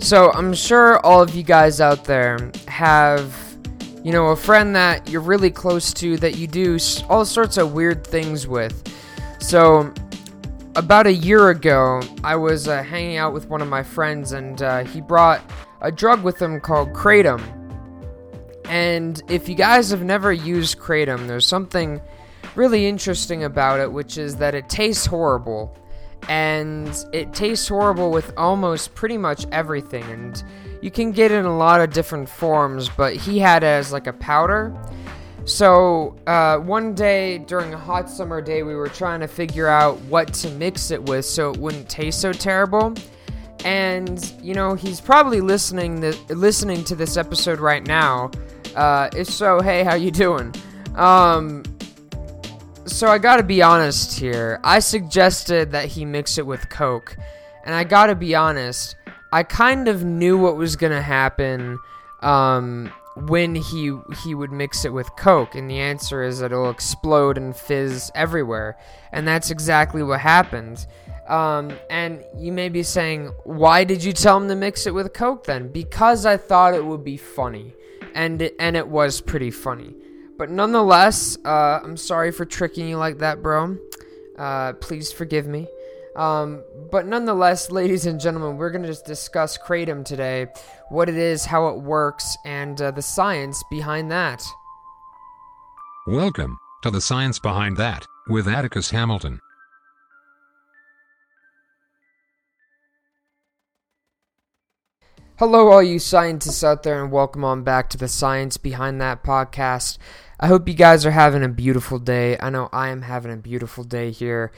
So I'm sure all of you guys out there have, you know, a friend that you're really close to that you do all sorts of weird things with. So about a year ago, I was uh, hanging out with one of my friends, and uh, he brought a drug with him called kratom. And if you guys have never used kratom, there's something really interesting about it, which is that it tastes horrible. And it tastes horrible with almost pretty much everything. And you can get it in a lot of different forms, but he had it as like a powder. So, uh, one day during a hot summer day, we were trying to figure out what to mix it with so it wouldn't taste so terrible. And, you know, he's probably listening, listening to this episode right now. Uh, if so, hey, how you doing? Um, so I gotta be honest here. I suggested that he mix it with Coke. And I gotta be honest, I kind of knew what was gonna happen um, when he he would mix it with Coke. And the answer is it'll explode and fizz everywhere. And that's exactly what happened. Um, and you may be saying, why did you tell him to mix it with Coke then? Because I thought it would be funny. And and it was pretty funny. But nonetheless, uh, I'm sorry for tricking you like that, bro. Uh, please forgive me. Um, but nonetheless, ladies and gentlemen, we're going to just discuss Kratom today, what it is, how it works, and uh, the science behind that. Welcome to the science behind that with Atticus Hamilton. Hello, all you scientists out there, and welcome on back to the Science Behind That podcast. I hope you guys are having a beautiful day. I know I am having a beautiful day here.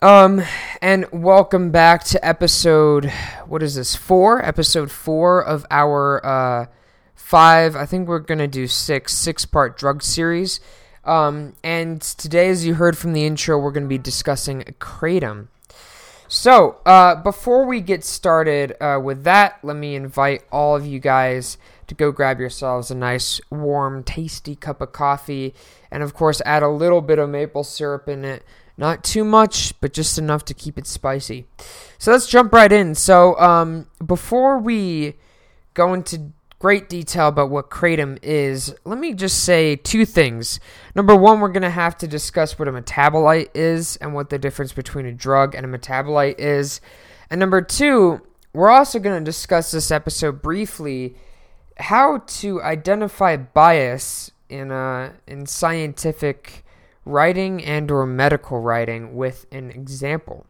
Um, and welcome back to episode, what is this, four? Episode four of our, uh, five, I think we're gonna do six, six part drug series. Um, and today, as you heard from the intro, we're gonna be discussing Kratom. So, uh, before we get started uh, with that, let me invite all of you guys to go grab yourselves a nice, warm, tasty cup of coffee, and of course, add a little bit of maple syrup in it. Not too much, but just enough to keep it spicy. So let's jump right in. So, um, before we go into great detail about what kratom is, let me just say two things. Number one, we're going to have to discuss what a metabolite is and what the difference between a drug and a metabolite is. And number two, we're also going to discuss this episode briefly how to identify bias in uh, in scientific writing and or medical writing with an example.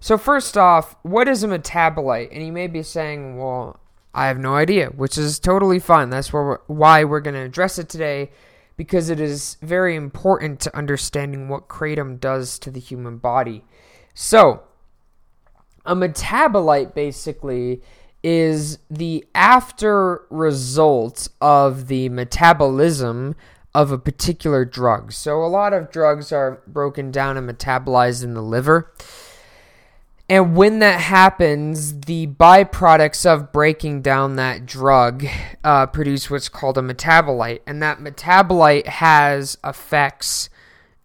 So first off, what is a metabolite? And you may be saying, well, I have no idea, which is totally fine. That's we're, why we're going to address it today because it is very important to understanding what kratom does to the human body. So, a metabolite basically is the after result of the metabolism of a particular drug. So, a lot of drugs are broken down and metabolized in the liver. And when that happens, the byproducts of breaking down that drug uh, produce what's called a metabolite. And that metabolite has effects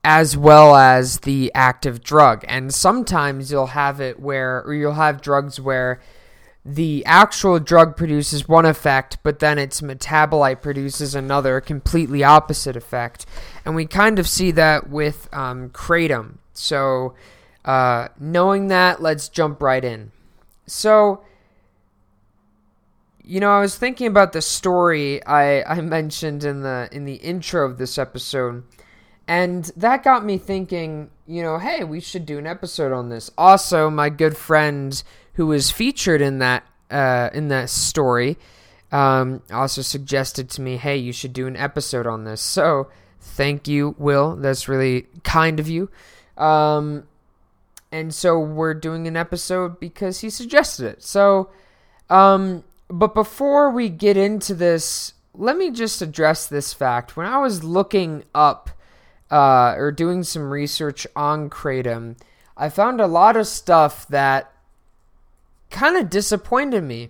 as well as the active drug. And sometimes you'll have it where, or you'll have drugs where the actual drug produces one effect, but then its metabolite produces another completely opposite effect. And we kind of see that with um, Kratom. So, uh, knowing that, let's jump right in. So, you know, I was thinking about the story I, I mentioned in the in the intro of this episode, and that got me thinking. You know, hey, we should do an episode on this. Also, my good friend who was featured in that uh, in that story um, also suggested to me, hey, you should do an episode on this. So, thank you, Will. That's really kind of you. Um, and so we're doing an episode because he suggested it. So, um, but before we get into this, let me just address this fact. When I was looking up uh, or doing some research on Kratom, I found a lot of stuff that kind of disappointed me.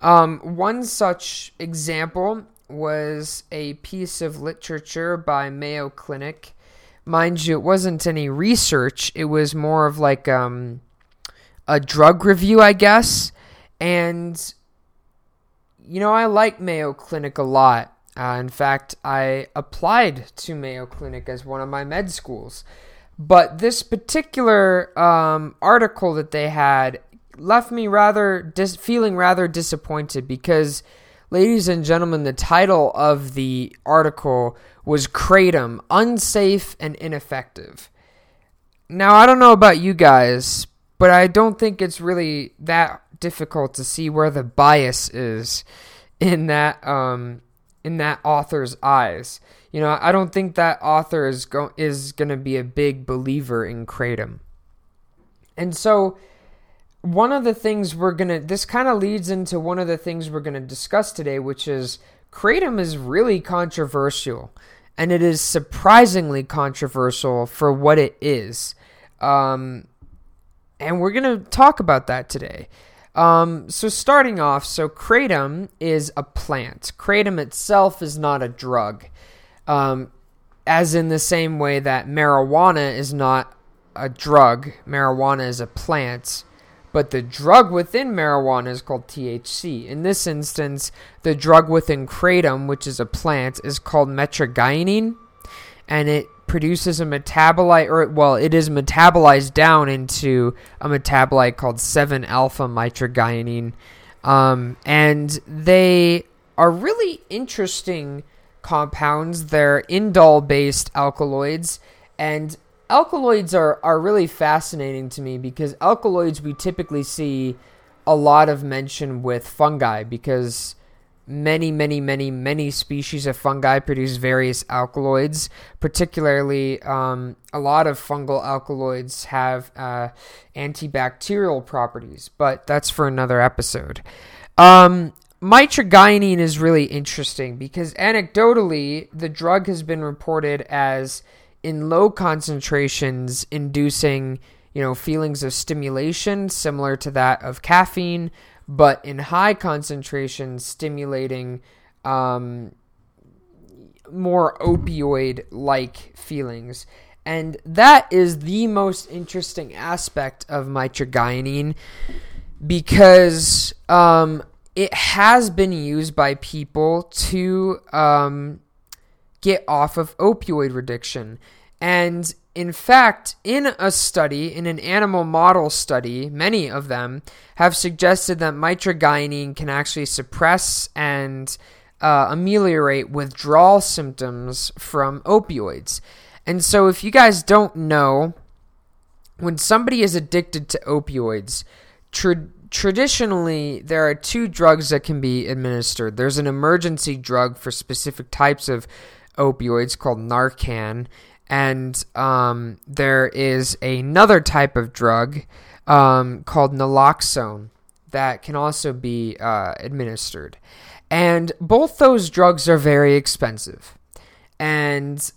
Um, one such example was a piece of literature by Mayo Clinic mind you, it wasn't any research. It was more of like um, a drug review, I guess. And, you know, I like Mayo Clinic a lot. Uh, in fact, I applied to Mayo Clinic as one of my med schools. But this particular um, article that they had left me rather dis- feeling rather disappointed because, ladies and gentlemen, the title of the article was Kratom Unsafe and Ineffective. Now, I don't know about you guys, but I don't think it's really that difficult to see where the bias is in that um, in that author's eyes. You know, I don't think that author is go- is going to be a big believer in kratom. And so one of the things we're going to this kind of leads into one of the things we're going to discuss today, which is kratom is really controversial and it is surprisingly controversial for what it is. Um, and we're going to talk about that today. Um, so starting off, so kratom is a plant. Kratom itself is not a drug, um, as in the same way that marijuana is not a drug. Marijuana is a plant, but the drug within marijuana is called THC. In this instance, the drug within kratom, which is a plant, is called metrogynin, and it produces a metabolite, or well, it is metabolized down into a metabolite called 7 alpha mitragynine. Um, and they are really interesting compounds. They're indole based alkaloids, and alkaloids are, are really fascinating to me because alkaloids we typically see a lot of mention with fungi because many, many, many, many species of fungi produce various alkaloids. Particularly, um, a lot of fungal alkaloids have uh, antibacterial properties, but that's for another episode. Um, is really interesting because anecdotally, the drug has been reported as in low concentrations inducing you know feelings of stimulation similar to that of caffeine but in high concentrations, stimulating um, more opioid like feelings. And that is the most interesting aspect of mitragynine because um, it has been used by people to um, get off of opioid addiction. And in fact, in a study, in an animal model study, many of them have suggested that mitragynine can actually suppress and uh, ameliorate withdrawal symptoms from opioids. And so, if you guys don't know, when somebody is addicted to opioids, tra- traditionally there are two drugs that can be administered. There's an emergency drug for specific types of opioids called Narcan, and um, there is another type of drug um, called naloxone that can also be uh, administered. And both those drugs are very expensive. And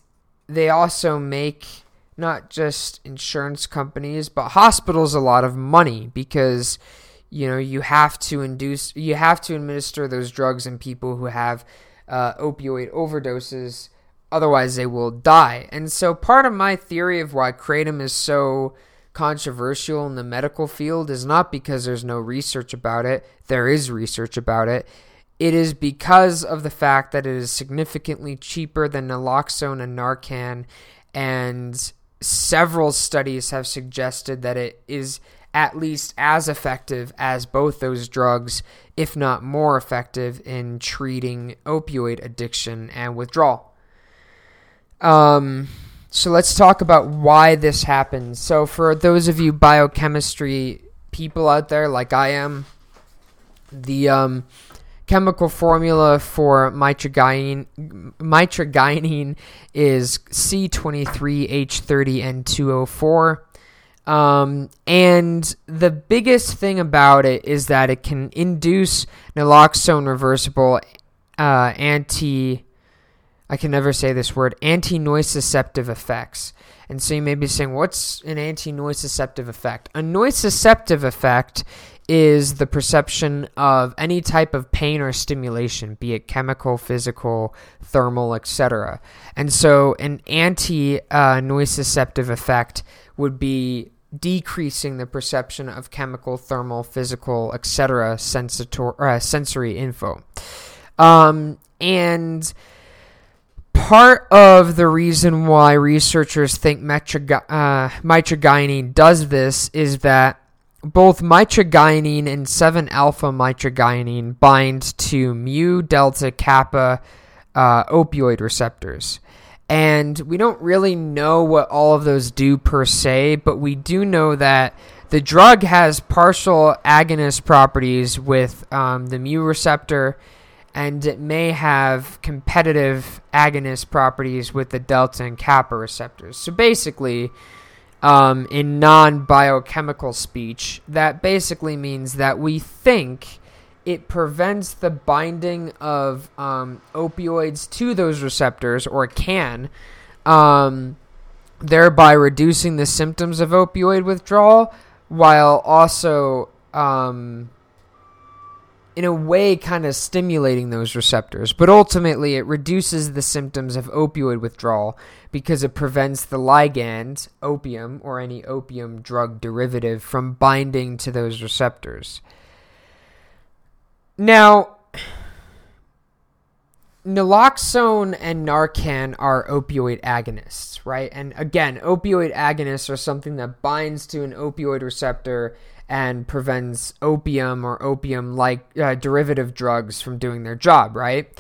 they also make not just insurance companies, but hospitals a lot of money because you know you have to induce you have to administer those drugs in people who have uh, opioid overdoses Otherwise, they will die. And so, part of my theory of why kratom is so controversial in the medical field is not because there's no research about it, there is research about it. It is because of the fact that it is significantly cheaper than naloxone and Narcan, and several studies have suggested that it is at least as effective as both those drugs, if not more effective, in treating opioid addiction and withdrawal. Um, so let's talk about why this happens. So for those of you biochemistry people out there, like I am, the um, chemical formula for mitragynine, mitragynine is C23H30N2O4. Um, and the biggest thing about it is that it can induce naloxone reversible uh, anti I can never say this word, anti nociceptive effects. And so you may be saying, what's an anti nociceptive effect? A nociceptive effect is the perception of any type of pain or stimulation, be it chemical, physical, thermal, etc. And so an anti uh, nociceptive effect would be decreasing the perception of chemical, thermal, physical, etc. Sensator- uh, sensory info. Um, and part of the reason why researchers think metrogy- uh, mitragynine does this is that both mitragynine and 7 alpha mitragynine bind to mu delta kappa uh, opioid receptors. And we don't really know what all of those do per se, but we do know that the drug has partial agonist properties with um, the mu receptor, and it may have competitive agonist properties with the delta and kappa receptors. So basically, um, in non biochemical speech, that basically means that we think it prevents the binding of um, opioids to those receptors, or can, um, thereby reducing the symptoms of opioid withdrawal, while also, um, in a way, kind of stimulating those receptors. But ultimately, it reduces the symptoms of opioid withdrawal because it prevents the ligand, opium, or any opium drug derivative, from binding to those receptors. Now, naloxone and Narcan are opioid agonists, right? And again, opioid agonists are something that binds to an opioid receptor and prevents opium or opium like uh, derivative drugs from doing their job, right?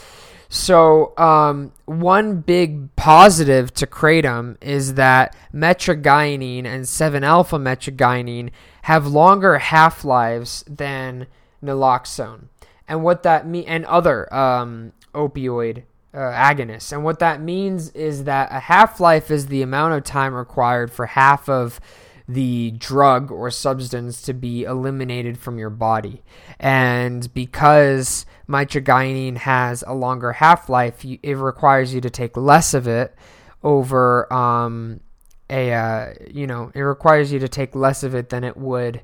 So, um, one big positive to kratom is that metrogynin and 7 alpha metrogynin have longer half lives than naloxone and what that mean and other um, opioid uh, agonists. And what that means is that a half life is the amount of time required for half of the drug or substance to be eliminated from your body. And because mitragynine has a longer half life, it requires you to take less of it over um, a, uh, you know, it requires you to take less of it than it would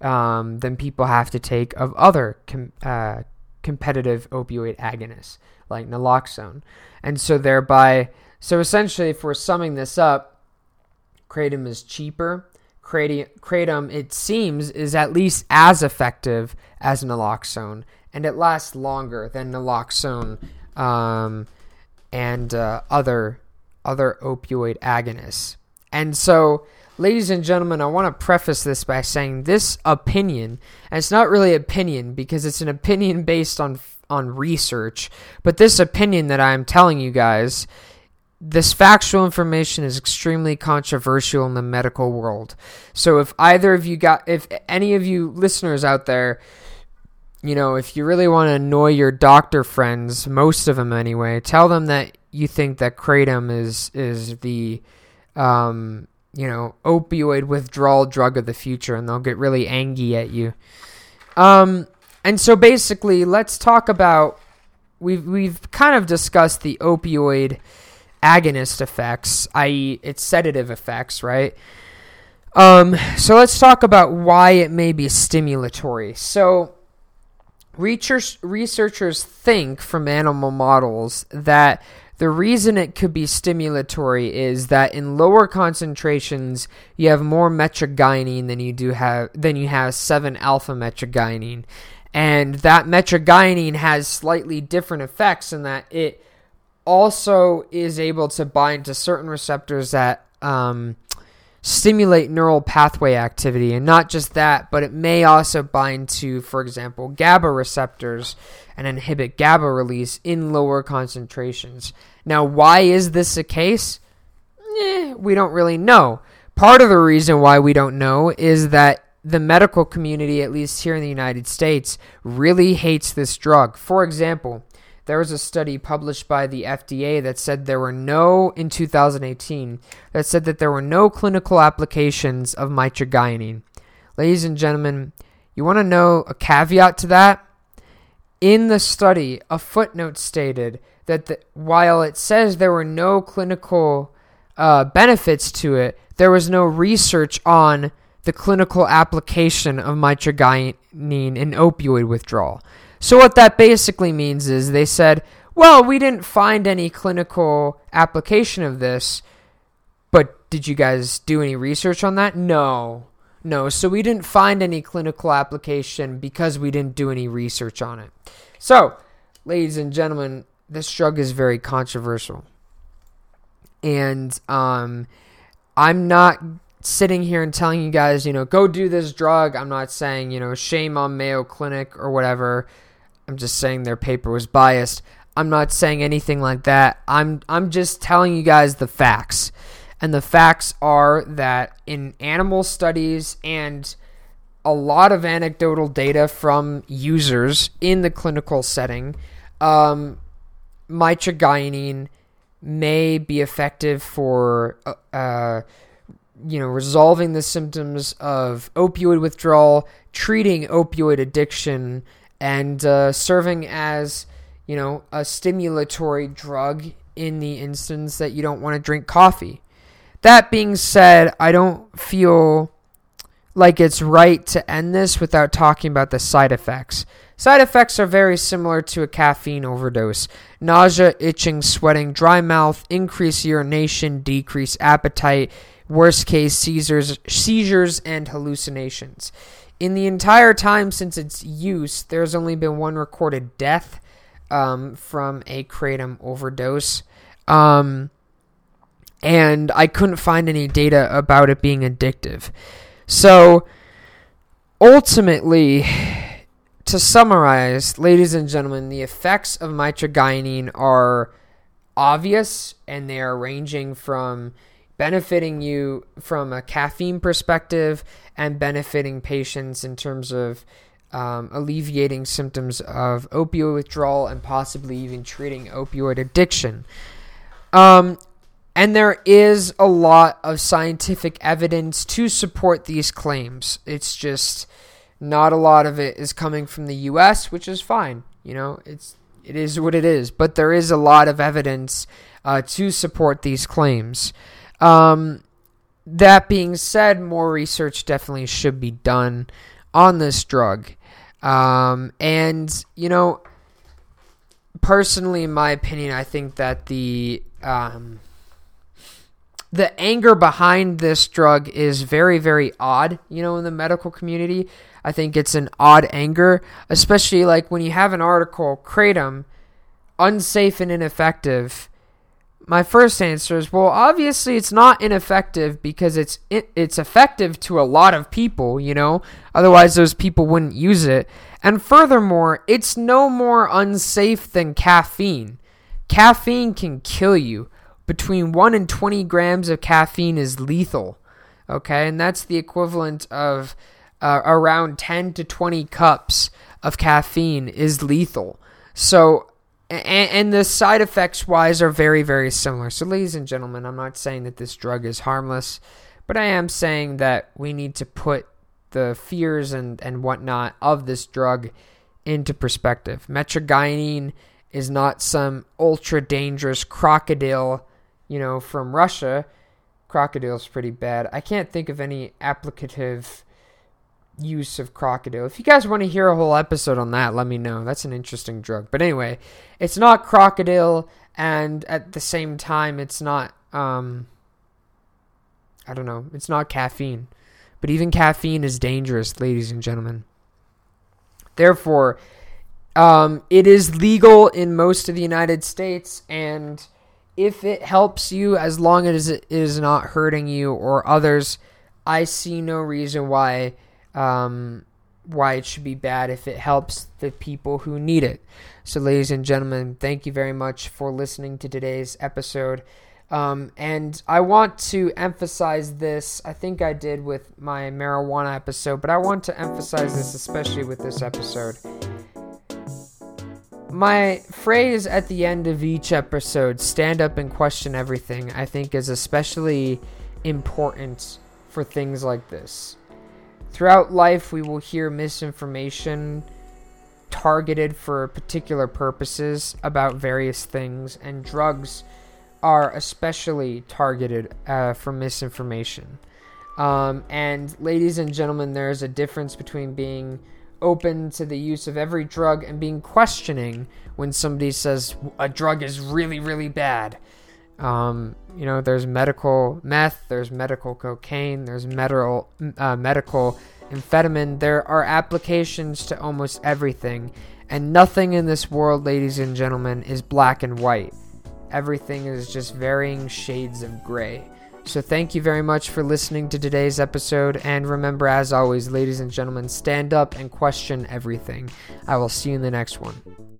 um, than people have to take of other com- uh, competitive opioid agonists like naloxone. And so thereby, so essentially, if we're summing this up, kratom is cheaper. Kratom, it seems, is at least as effective as naloxone, and it lasts longer than naloxone um, and uh, other other opioid agonists. And so ladies and gentlemen, I want to preface this by saying this opinion, and it's not really opinion because it's an opinion based on on research, but this opinion that I'm telling you guys, this factual information is extremely controversial in the medical world. So if either of you got if any of you listeners out there you know, if you really want to annoy your doctor friends, most of them anyway, tell them that you think that kratom is is the um, you know, opioid withdrawal drug of the future, and they'll get really angry at you. Um, and so basically, let's talk about we've we've kind of discussed the opioid agonist effects, i.e., its sedative effects, right? Um, so let's talk about why it may be stimulatory. So research, researchers think from animal models that the reason it could be stimulatory is that in lower concentrations you have more metrogynin than you do have than you have 7 alpha metrogynin. And that metrogynin has slightly different effects in that it also is able to bind to certain receptors that um, stimulate neural pathway activity. And not just that, but it may also bind to, for example, GABA receptors and inhibit GABA release in lower concentrations. Now, why is this the case? Eh, we don't really know. Part of the reason why we don't know is that the medical community, at least here in the United States, really hates this drug. For example, there was a study published by the FDA that said there were no, in 2018, that said that there were no clinical applications of mitragynine. Ladies and gentlemen, you want to know a caveat to that? In the study, a footnote stated that the, while it says there were no clinical uh, benefits to it, there was no research on the clinical application of mitragynine in opioid withdrawal. So, what that basically means is they said, well, we didn't find any clinical application of this, but did you guys do any research on that? No. No. So we didn't find any clinical application because we didn't do any research on it. So, ladies and gentlemen, this drug is very controversial. And um, I'm not sitting here and telling you guys, you know, go do this drug. I'm not saying, you know, shame on Mayo Clinic or whatever. I'm just saying their paper was biased. I'm not saying anything like that. I'm I'm just telling you guys the facts. And the facts are that in animal studies and a lot of anecdotal data from users in the clinical setting, um, mitragynine may be effective for uh, uh, you know resolving the symptoms of opioid withdrawal, treating opioid addiction, and uh, serving as you know a stimulatory drug in the instance that you don't want to drink coffee. That being said, I don't feel like it's right to end this without talking about the side effects. Side effects are very similar to a caffeine overdose nausea, itching, sweating, dry mouth, increased urination, decreased appetite, worst case seizures, seizures and hallucinations. In the entire time since its use, there's only been one recorded death um, from a kratom overdose. Um, and I couldn't find any data about it being addictive. So, ultimately, to summarize, ladies and gentlemen, the effects of mitragynine are obvious and they are ranging from benefiting you from a caffeine perspective and benefiting patients in terms of um, alleviating symptoms of opioid withdrawal and possibly even treating opioid addiction. Um, and there is a lot of scientific evidence to support these claims. It's just not a lot of it is coming from the US, which is fine. You know, it's it is what it is, but there is a lot of evidence uh, to support these claims. Um, that being said, more research definitely should be done on this drug. Um, and, you know, personally, in my opinion, I think that the. Um, the anger behind this drug is very, very odd, you know, in the medical community. I think it's an odd anger, especially like when you have an article, Kratom, unsafe and ineffective. My first answer is well, obviously it's not ineffective because it's it, it's effective to a lot of people, you know. Otherwise, those people wouldn't use it. And furthermore, it's no more unsafe than caffeine. Caffeine can kill you between 1 and 20 grams of caffeine is lethal. Okay, and that's the equivalent of uh, around 10 to 20 cups of caffeine is lethal. So, and, and the side effects wise are very, very similar. So, ladies and gentlemen, I'm not saying that this drug is harmless, but I am saying that we need to put the fears and, and whatnot of this drug into perspective. Metrogynine is not some ultra dangerous crocodile you know, from Russia, crocodile's pretty bad. I can't think of any applicative use of crocodile. If you guys want to hear a whole episode on that, let me know. That's an interesting drug. But anyway, it's not crocodile and at the same time it's not um I don't know, it's not caffeine. But even caffeine is dangerous, ladies and gentlemen. Therefore, um, it is legal in most of the United States and if it helps you as long as it is not hurting you or others, I see no reason why um, why it should be bad if it helps the people who need it. So, ladies and gentlemen, thank you very much for listening to today's episode. Um, and I want to emphasize this. I think I did with my marijuana episode, but I want to emphasize this especially with this episode. My phrase at the end of each episode, stand up and question everything, I think is especially important for things like this. Throughout life, we will hear misinformation targeted for particular purposes about various things, and drugs are especially targeted uh, for misinformation. Um, and, ladies and gentlemen, there is a difference between being open to the use of every drug and being questioning when somebody says a drug is really, really bad. Um, you know, there's medical meth, there's medical cocaine, there's medical uh, medical amphetamine. There are applications to almost everything, and nothing in this world, ladies and gentlemen, is black and white. Everything is just varying shades of gray. So, thank you very much for listening to today's episode. And remember, as always, ladies and gentlemen, stand up and question everything. I will see you in the next one.